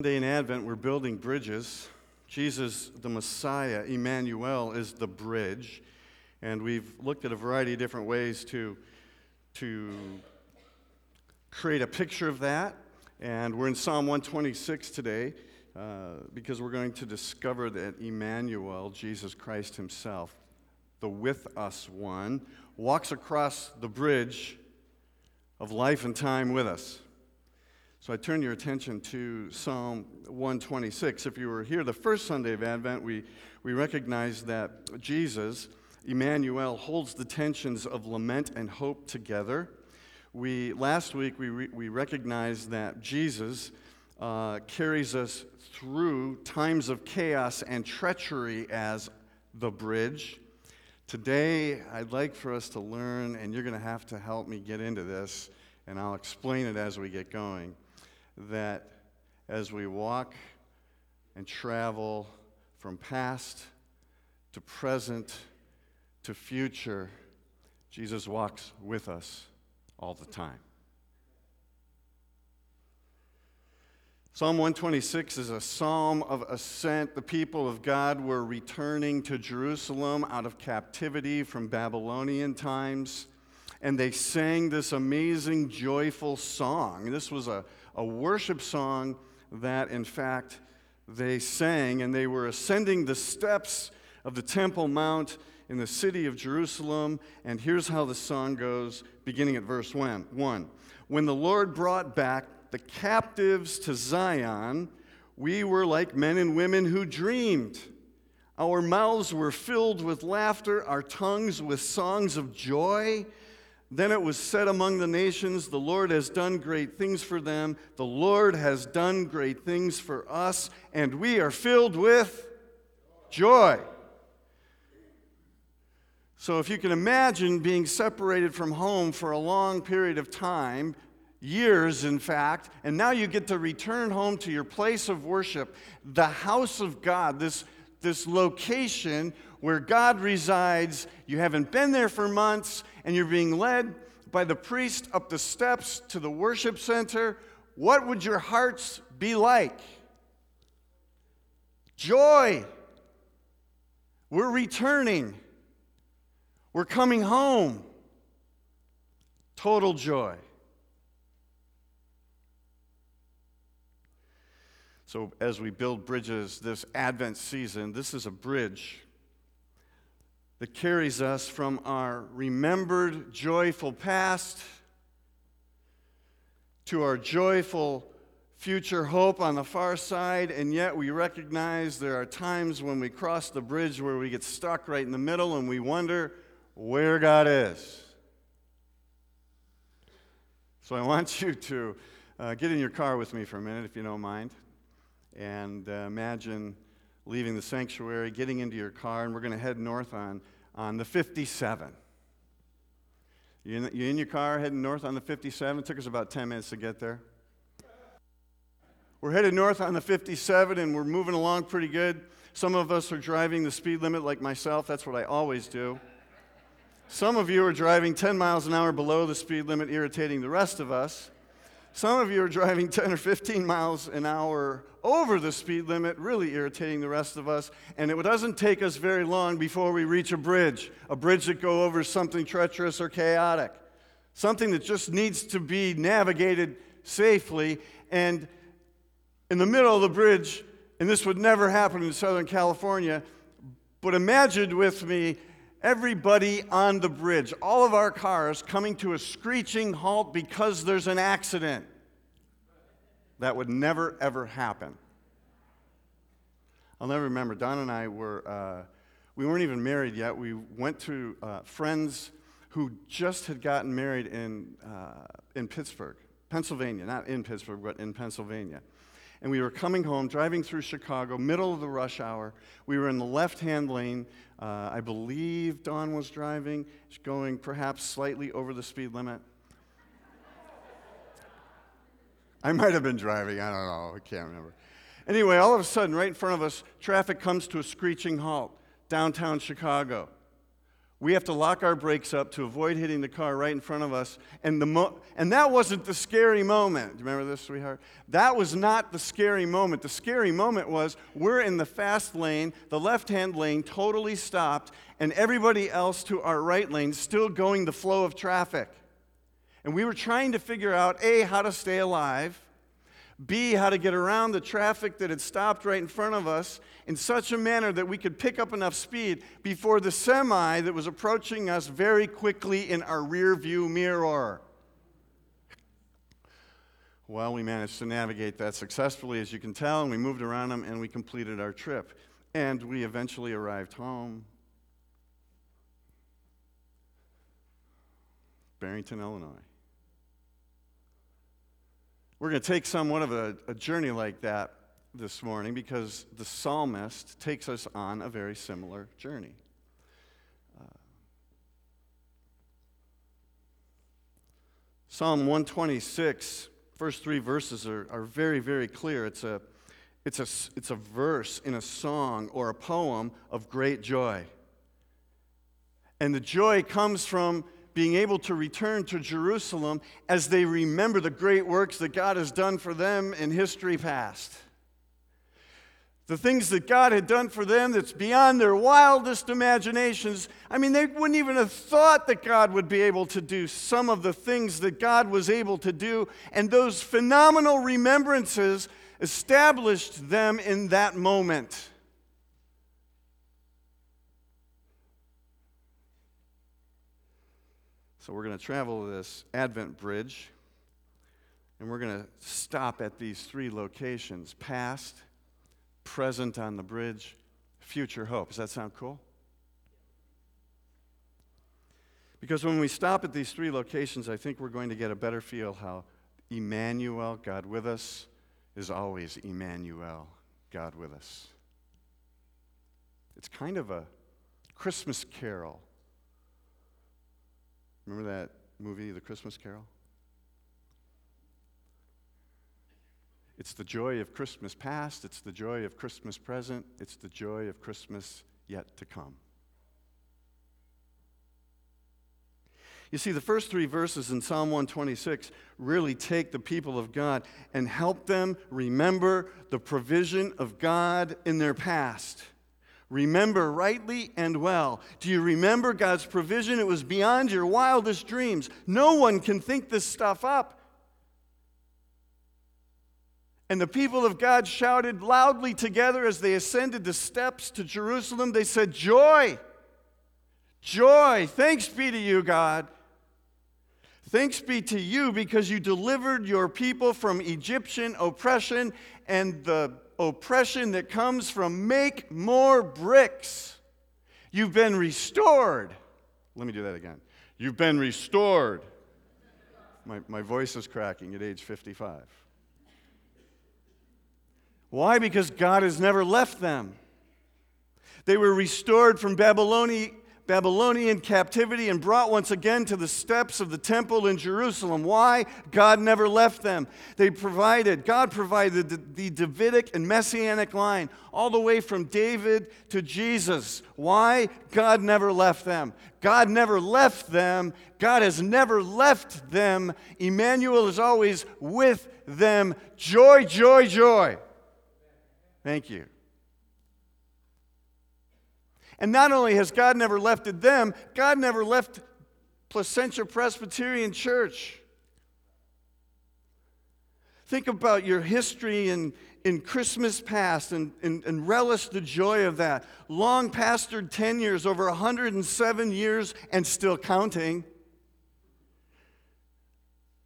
Day in Advent, we're building bridges. Jesus, the Messiah, Emmanuel, is the bridge. And we've looked at a variety of different ways to, to create a picture of that. And we're in Psalm 126 today uh, because we're going to discover that Emmanuel, Jesus Christ Himself, the with us one, walks across the bridge of life and time with us. So I turn your attention to Psalm 126. If you were here the first Sunday of Advent, we, we recognize that Jesus, Emmanuel, holds the tensions of lament and hope together. We, last week, we, re, we recognized that Jesus uh, carries us through times of chaos and treachery as the bridge. Today, I'd like for us to learn, and you're going to have to help me get into this, and I'll explain it as we get going that as we walk and travel from past to present to future, Jesus walks with us all the time. Psalm 126 is a psalm of ascent. The people of God were returning to Jerusalem out of captivity from Babylonian times, and they sang this amazing, joyful song. This was a a worship song that, in fact, they sang, and they were ascending the steps of the Temple Mount in the city of Jerusalem. And here's how the song goes, beginning at verse 1. When the Lord brought back the captives to Zion, we were like men and women who dreamed. Our mouths were filled with laughter, our tongues with songs of joy. Then it was said among the nations, The Lord has done great things for them. The Lord has done great things for us, and we are filled with joy. So, if you can imagine being separated from home for a long period of time, years in fact, and now you get to return home to your place of worship, the house of God, this, this location where God resides. You haven't been there for months, and you're being led by the priest up the steps to the worship center. What would your hearts be like? Joy. We're returning. We're coming home. Total joy. So, as we build bridges this Advent season, this is a bridge that carries us from our remembered, joyful past to our joyful future hope on the far side, and yet we recognize there are times when we cross the bridge where we get stuck right in the middle and we wonder where God is. So I want you to uh, get in your car with me for a minute, if you don't mind, and uh, imagine leaving the sanctuary, getting into your car, and we're going to head north on, on the 57. You in, you in your car heading north on the 57? It took us about 10 minutes to get there. We're headed north on the 57 and we're moving along pretty good. Some of us are driving the speed limit like myself. That's what I always do. Some of you are driving 10 miles an hour below the speed limit, irritating the rest of us. Some of you are driving 10 or 15 miles an hour over the speed limit, really irritating the rest of us. And it doesn't take us very long before we reach a bridge, a bridge that go over something treacherous or chaotic, something that just needs to be navigated safely. And in the middle of the bridge, and this would never happen in Southern California, but imagine with me everybody on the bridge, all of our cars coming to a screeching halt because there's an accident. That would never, ever happen. I'll never remember. Dawn and I were, uh, we weren't even married yet. We went to uh, friends who just had gotten married in, uh, in Pittsburgh, Pennsylvania, not in Pittsburgh, but in Pennsylvania and we were coming home, driving through Chicago, middle of the rush hour. We were in the left hand lane. Uh, I believe Dawn was driving, going perhaps slightly over the speed limit. I might have been driving, I don't know, I can't remember. Anyway, all of a sudden, right in front of us, traffic comes to a screeching halt, downtown Chicago. We have to lock our brakes up to avoid hitting the car right in front of us. And, the mo- and that wasn't the scary moment. Do you remember this, sweetheart? That was not the scary moment. The scary moment was we're in the fast lane, the left hand lane totally stopped, and everybody else to our right lane still going the flow of traffic. And we were trying to figure out A, how to stay alive, B, how to get around the traffic that had stopped right in front of us in such a manner that we could pick up enough speed before the semi that was approaching us very quickly in our rear view mirror. Well, we managed to navigate that successfully, as you can tell, and we moved around them and we completed our trip. And we eventually arrived home. Barrington, Illinois. We're going to take somewhat of a, a journey like that this morning because the psalmist takes us on a very similar journey. Uh, Psalm 126, first three verses are, are very, very clear. It's a, it's, a, it's a verse in a song or a poem of great joy. And the joy comes from being able to return to Jerusalem as they remember the great works that God has done for them in history past. The things that God had done for them that's beyond their wildest imaginations. I mean, they wouldn't even have thought that God would be able to do some of the things that God was able to do. And those phenomenal remembrances established them in that moment. So we're going to travel this Advent bridge, and we're going to stop at these three locations past, present on the bridge, future hope. Does that sound cool? Because when we stop at these three locations, I think we're going to get a better feel how Emmanuel, God with us, is always Emmanuel, God with us. It's kind of a Christmas carol Remember that movie, The Christmas Carol? It's the joy of Christmas past, it's the joy of Christmas present, it's the joy of Christmas yet to come. You see, the first three verses in Psalm 126 really take the people of God and help them remember the provision of God in their past. Remember rightly and well. Do you remember God's provision? It was beyond your wildest dreams. No one can think this stuff up. And the people of God shouted loudly together as they ascended the steps to Jerusalem. They said, Joy! Joy! Thanks be to you, God. Thanks be to you because you delivered your people from Egyptian oppression and the oppression that comes from make more bricks. You've been restored. Let me do that again. You've been restored. My, my voice is cracking at age 55. Why? Because God has never left them. They were restored from Babylonian Babylonian captivity and brought once again to the steps of the temple in Jerusalem. Why? God never left them. They provided, God provided the, Davidic and Messianic line all the way from David to Jesus. Why? God never left them. God never left them. God has never left them. Emmanuel is always with them. Joy, joy, joy. Thank you. And not only has God never left them, God never left Placentia Presbyterian Church. Think about your history in, in Christmas past and, and, and relish the joy of that. Long pastored 10 years, over 107 years, and still counting.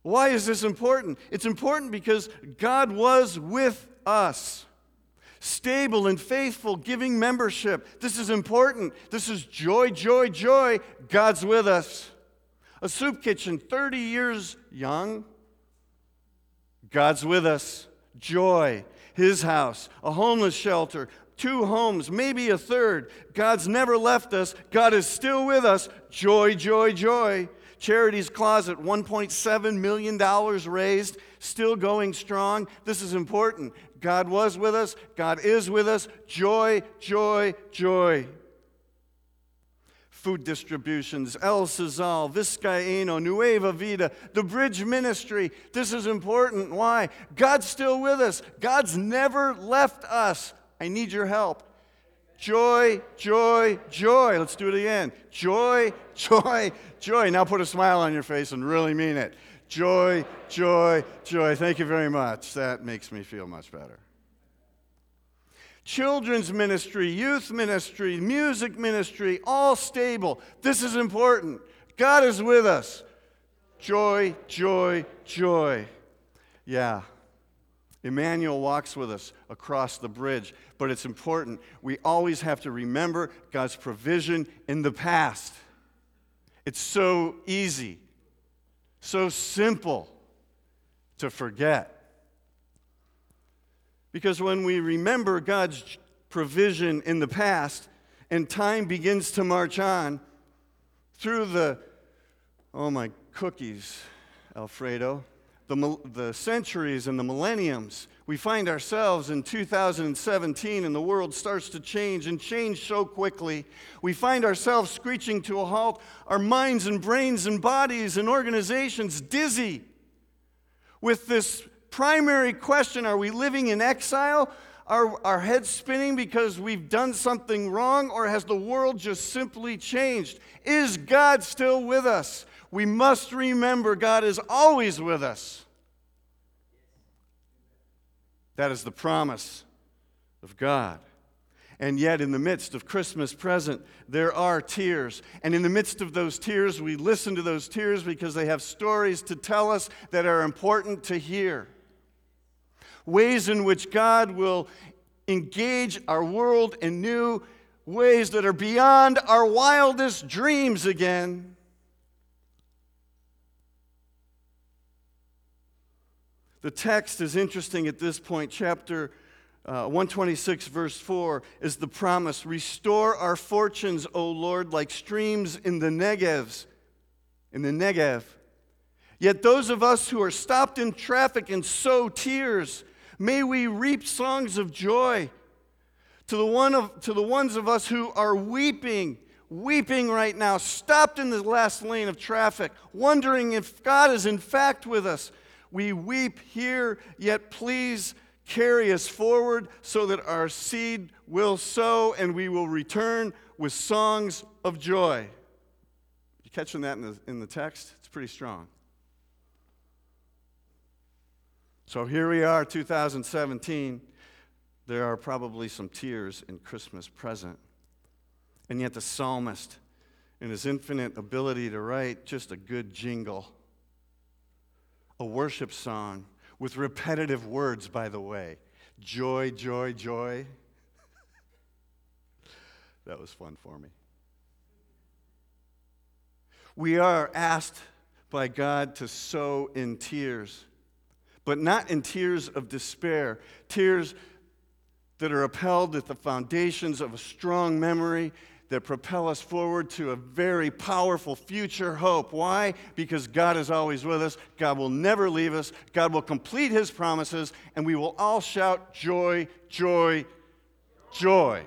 Why is this important? It's important because God was with us stable and faithful, giving membership. This is important. This is joy, joy, joy. God's with us. A soup kitchen, 30 years young. God's with us. Joy. His house. A homeless shelter. Two homes, maybe a third. God's never left us. God is still with us. Joy, joy, joy. Charities Closet, $1.7 million raised, still going strong. This is important. God was with us, God is with us. Joy, joy, joy. food distributions, El Sazal, Vizcaíno, Nueva Vida, the Bridge Ministry. This is important. Why? God's still with us. God's never left us. I need your help. Joy, joy, joy. Let's do it again. Joy, joy, joy. Now put a smile on your face and really mean it. Joy, joy, joy. Thank you very much. That makes me feel much better. Children's ministry, youth ministry, music ministry, all stable. This is important. God is with us. Joy, joy, joy. Yeah. Emmanuel walks with us across the bridge, but it's important. We always have to remember God's provision in the past. It's so easy, so simple to forget. Because when we remember God's provision in the past and time begins to march on through the, oh my cookies, Alfredo, the, the centuries and the millenniums, we find ourselves in 2017 and the world starts to change and change so quickly. We find ourselves screeching to a halt, our minds and brains and bodies and organizations dizzy with this primary question are we living in exile? Are our heads spinning because we've done something wrong, or has the world just simply changed? Is God still with us? We must remember God is always with us. That is the promise of God. And yet, in the midst of Christmas present, there are tears. And in the midst of those tears, we listen to those tears because they have stories to tell us that are important to hear. Ways in which God will engage our world in new ways that are beyond our wildest dreams again. The text is interesting at this point. Chapter uh, 126, verse 4, is the promise Restore our fortunes, O Lord, like streams in the Negevs, in the Negev. Yet those of us who are stopped in traffic and sow tears, may we reap songs of joy. To the, one of, to the ones of us who are weeping, weeping right now, stopped in the last lane of traffic, wondering if God is in fact with us we weep here, yet please carry us forward so that our seed will sow and we will return with songs of joy. You catching that in the, in the text? It's pretty strong. So here we are, 2017. There are probably some tears in Christmas present. And yet the psalmist, in his infinite ability to write just a good jingle, a worship song with repetitive words, by the way joy, joy, joy. that was fun for me. We are asked by God to sow in tears, but not in tears of despair, tears that are upheld at the foundations of a strong memory that propel us forward to a very powerful future hope. Why? Because God is always with us. God will never leave us. God will complete his promises, and we will all shout joy, joy, joy.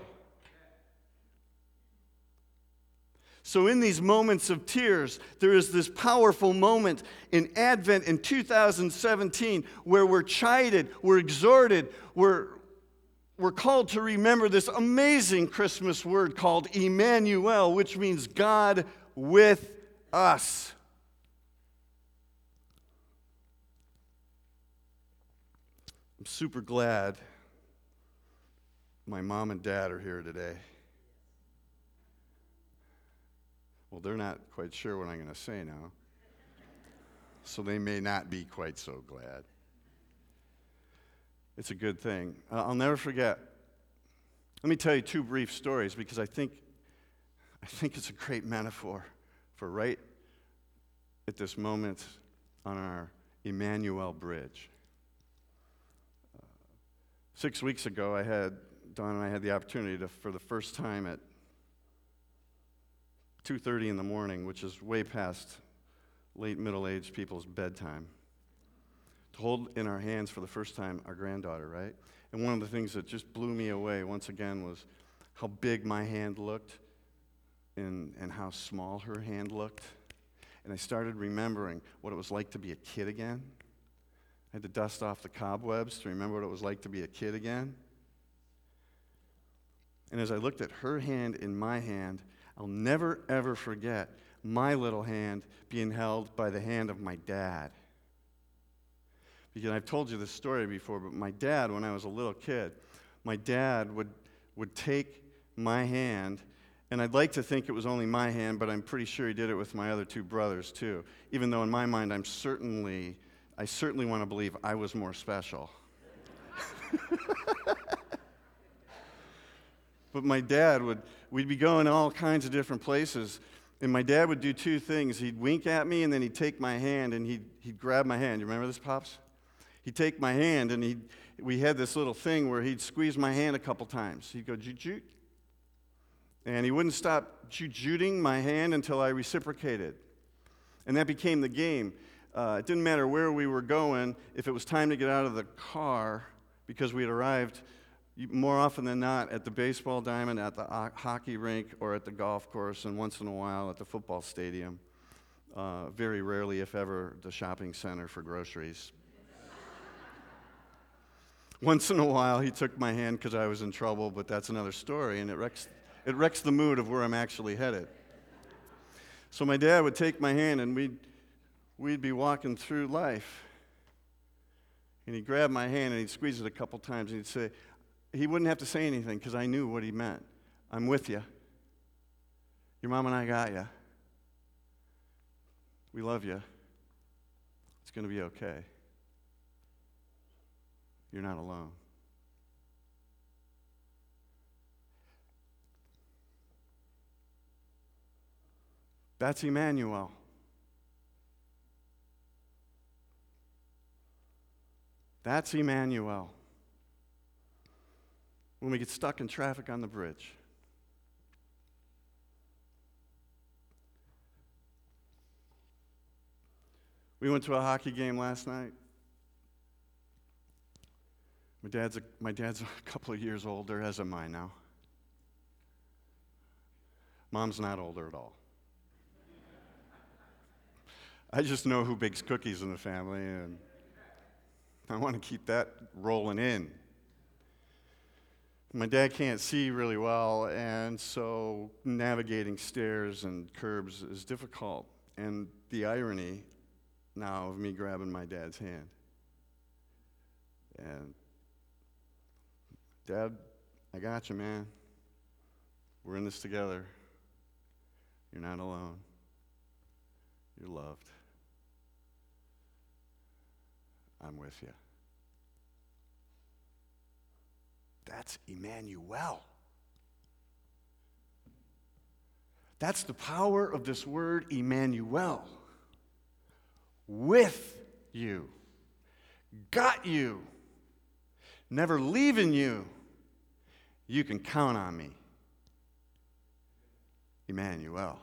So, in these moments of tears, there is this powerful moment in Advent in 2017 where we're chided, we're exhorted, we're, we're called to remember this amazing Christmas word called Emmanuel, which means God with us. I'm super glad my mom and dad are here today. Well, they're not quite sure what I'm going to say now, so they may not be quite so glad. It's a good thing. Uh, I'll never forget. Let me tell you two brief stories because I think, I think it's a great metaphor for right at this moment on our Emmanuel Bridge. Uh, six weeks ago, I had, Dawn and I had the opportunity to, for the first time at 2.30 in the morning, which is way past late middle-aged people's bedtime, to hold in our hands for the first time our granddaughter, right? And one of the things that just blew me away once again was how big my hand looked and, and how small her hand looked. And I started remembering what it was like to be a kid again. I had to dust off the cobwebs to remember what it was like to be a kid again. And as I looked at her hand in my hand, I'll never, ever forget my little hand being held by the hand of my dad. Because I've told you this story before, but my dad, when I was a little kid, my dad would, would take my hand, and I'd like to think it was only my hand, but I'm pretty sure he did it with my other two brothers too. Even though in my mind, I'm certainly, I certainly want to believe I was more special. but my dad would, we'd be going all kinds of different places. And my dad would do two things. He'd wink at me, and then he'd take my hand and he'd, he'd grab my hand. You remember this, Pops? He'd take my hand, and he'd, we had this little thing where he'd squeeze my hand a couple times. He'd go, joot, joot. And he wouldn't stop jooting my hand until I reciprocated. And that became the game. Uh, it didn't matter where we were going, if it was time to get out of the car, because we had arrived more often than not at the baseball diamond, at the hockey rink, or at the golf course, and once in a while at the football stadium. Uh, very rarely, if ever, the shopping center for groceries. Once in a while, he took my hand because I was in trouble, but that's another story, and it wrecks, it wrecks the mood of where I'm actually headed. So my dad would take my hand, and we'd, we'd be walking through life. And he'd grab my hand and he'd squeeze it a couple times and he'd say, he wouldn't have to say anything because I knew what he meant. I'm with you. Your mom and I got you. We love you. It's going to be okay. You're not alone. That's Emmanuel. That's Emmanuel when we get stuck in traffic on the bridge. We went to a hockey game last night. My dad's a, my dad's a couple of years older, as am I now. Mom's not older at all. I just know who bakes cookies in the family, and I want to keep that rolling in. My dad can't see really well, and so navigating stairs and curbs is difficult. And the irony now of me grabbing my dad's hand. And, Dad, I got you, man. We're in this together. You're not alone. You're loved. I'm with you. That's Emmanuel. That's the power of this word, Emmanuel. With you, got you, never leaving you. You can count on me. Emmanuel.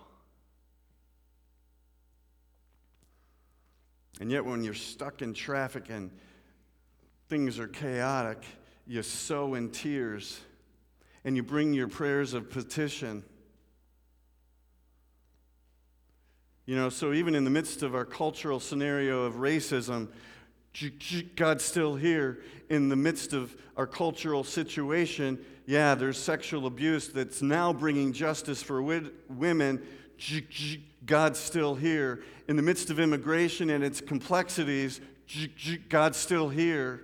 And yet, when you're stuck in traffic and things are chaotic, you sow in tears and you bring your prayers of petition. You know, so even in the midst of our cultural scenario of racism, God's still here. In the midst of our cultural situation, yeah, there's sexual abuse that's now bringing justice for women. God's still here. In the midst of immigration and its complexities, God's still here.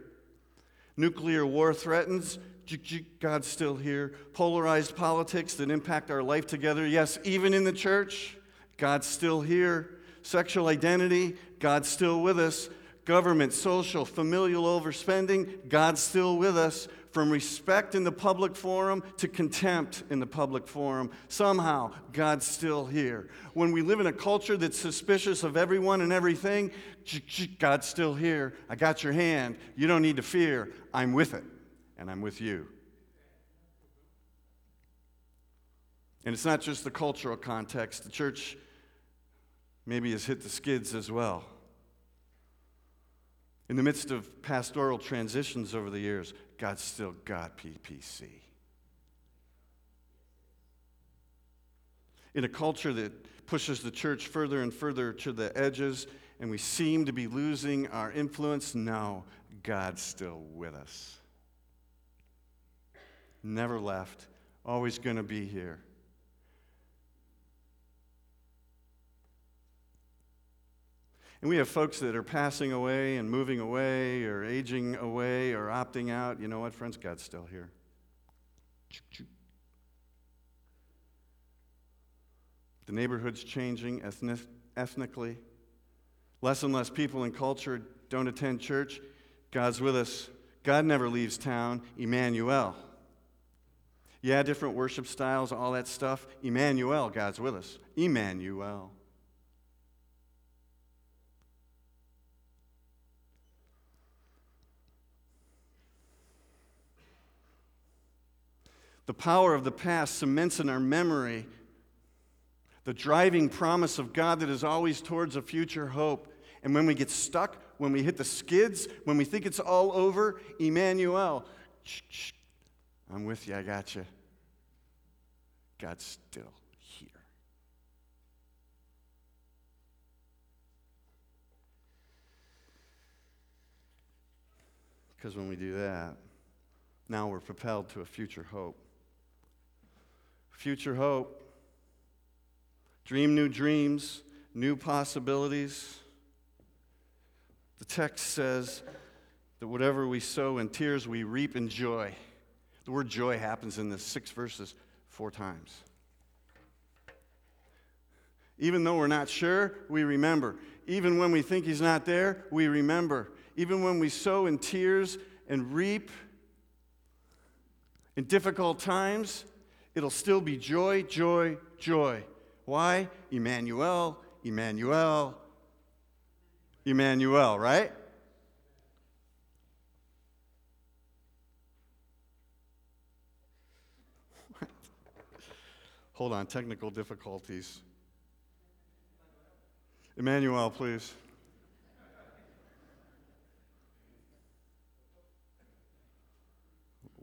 Nuclear war threatens. God's still here. Polarized politics that impact our life together. Yes, even in the church, God's still here. Sexual identity, God's still with us. Government, social, familial overspending, God's still with us. From respect in the public forum to contempt in the public forum, somehow God's still here. When we live in a culture that's suspicious of everyone and everything, God's still here. I got your hand. You don't need to fear. I'm with it, and I'm with you. And it's not just the cultural context, the church maybe has hit the skids as well. In the midst of pastoral transitions over the years, God's still got PPC. in a culture that pushes the church further and further to the edges, and we seem to be losing our influence. No, God's still with us. Never left, always going to be here. And we have folks that are passing away and moving away or aging away or opting out. You know what, friends? God's still here. The neighborhood's changing ethnic, ethnically. Less and less people in culture don't attend church. God's with us. God never leaves town. Emmanuel. Yeah, different worship styles, all that stuff. Emmanuel, God's with us. Emmanuel. The power of the past cements in our memory the driving promise of God that is always towards a future hope. And when we get stuck, when we hit the skids, when we think it's all over, Emmanuel, shh, shh, I'm with you, I got you. God's still here. Because when we do that, now we're propelled to a future hope. Future hope. Dream new dreams, new possibilities. The text says that whatever we sow in tears, we reap in joy. The word joy happens in the six verses four times. Even though we're not sure, we remember. Even when we think He's not there, we remember. Even when we sow in tears and reap in difficult times, it'll still be joy, joy, joy. Why? Emmanuel, Emmanuel, Emmanuel, right? Hold on, technical difficulties. Emmanuel, please.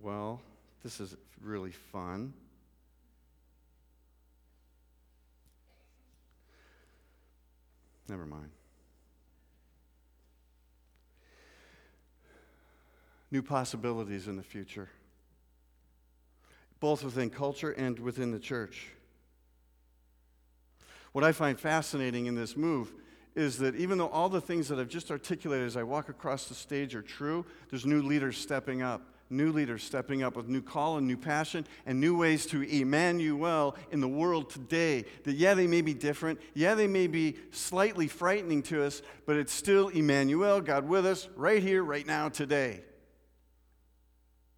Well, this is really fun. Never mind. New possibilities in the future, both within culture and within the church. What I find fascinating in this move is that even though all the things that I've just articulated as I walk across the stage are true, there's new leaders stepping up new leaders stepping up with new call and new passion and new ways to Emmanuel in the world today. That, yeah, they may be different. Yeah, they may be slightly frightening to us, but it's still Emmanuel, God with us, right here, right now, today.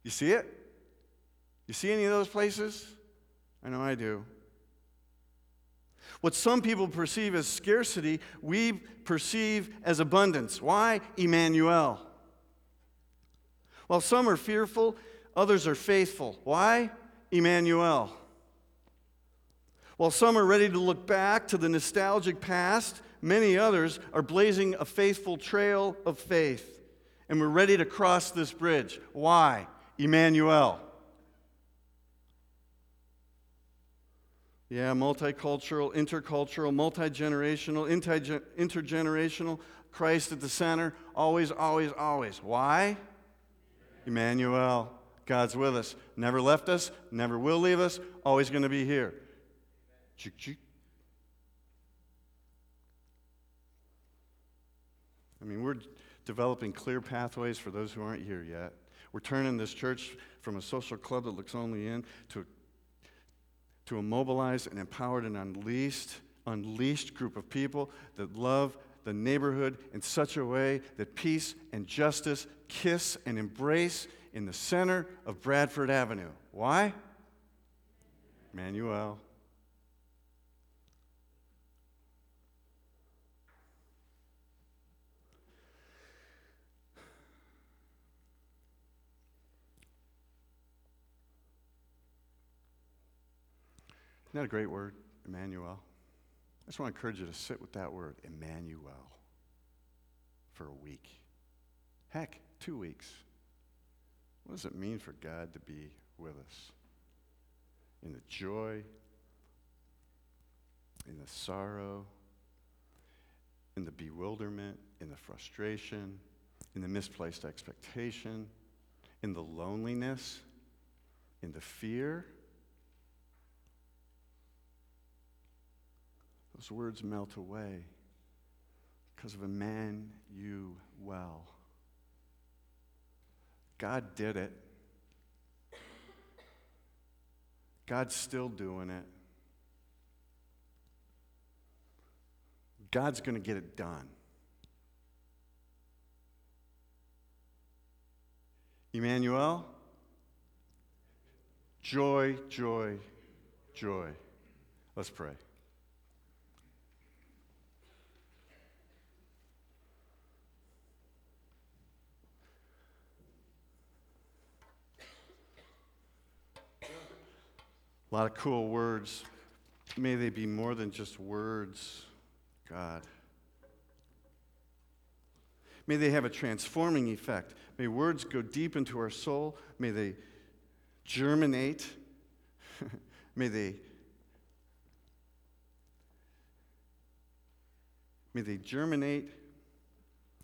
You see it? You see any of those places? I know I do. What some people perceive as scarcity, we perceive as abundance. Why? Emmanuel. While some are fearful, others are faithful. Why? Emmanuel. While some are ready to look back to the nostalgic past, many others are blazing a faithful trail of faith. And we're ready to cross this bridge. Why? Emmanuel. Yeah, multicultural, intercultural, multi generational, intergenerational, Christ at the center, always, always, always. Why? Emmanuel, God's with us. Never left us, never will leave us, always going to be here. I mean, we're developing clear pathways for those who aren't here yet. We're turning this church from a social club that looks only in to, to a mobilized and empowered and unleashed, unleashed group of people that love the neighborhood in such a way that peace and justice kiss and embrace in the center of Bradford Avenue. Why? Manuel. Isn't that a great word, Emmanuel? I just want to encourage you to sit with that word, Emmanuel, for a week. Heck, two weeks. What does it mean for God to be with us? In the joy in the sorrow, in the bewilderment, in the frustration, in the misplaced expectation, in the loneliness, in the fear. Those words melt away because of a man you well. God did it. God's still doing it. God's going to get it done. Emmanuel, joy, joy, joy. Let's pray. A lot of cool words. May they be more than just words, God. May they have a transforming effect. May words go deep into our soul. May they germinate. may they May they germinate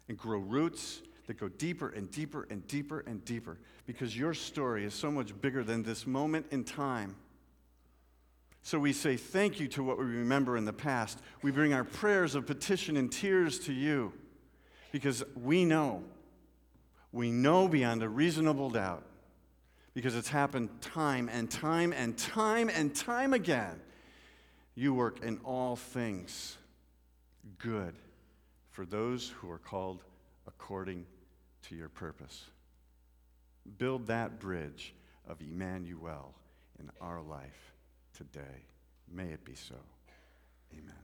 and grow roots that go deeper and deeper and deeper and deeper because your story is so much bigger than this moment in time. So we say thank you to what we remember in the past. We bring our prayers of petition and tears to you because we know, we know beyond a reasonable doubt, because it's happened time and time and time and time again. You work in all things good for those who are called according to your purpose. Build that bridge of Emmanuel in our life today. May it be so. Amen.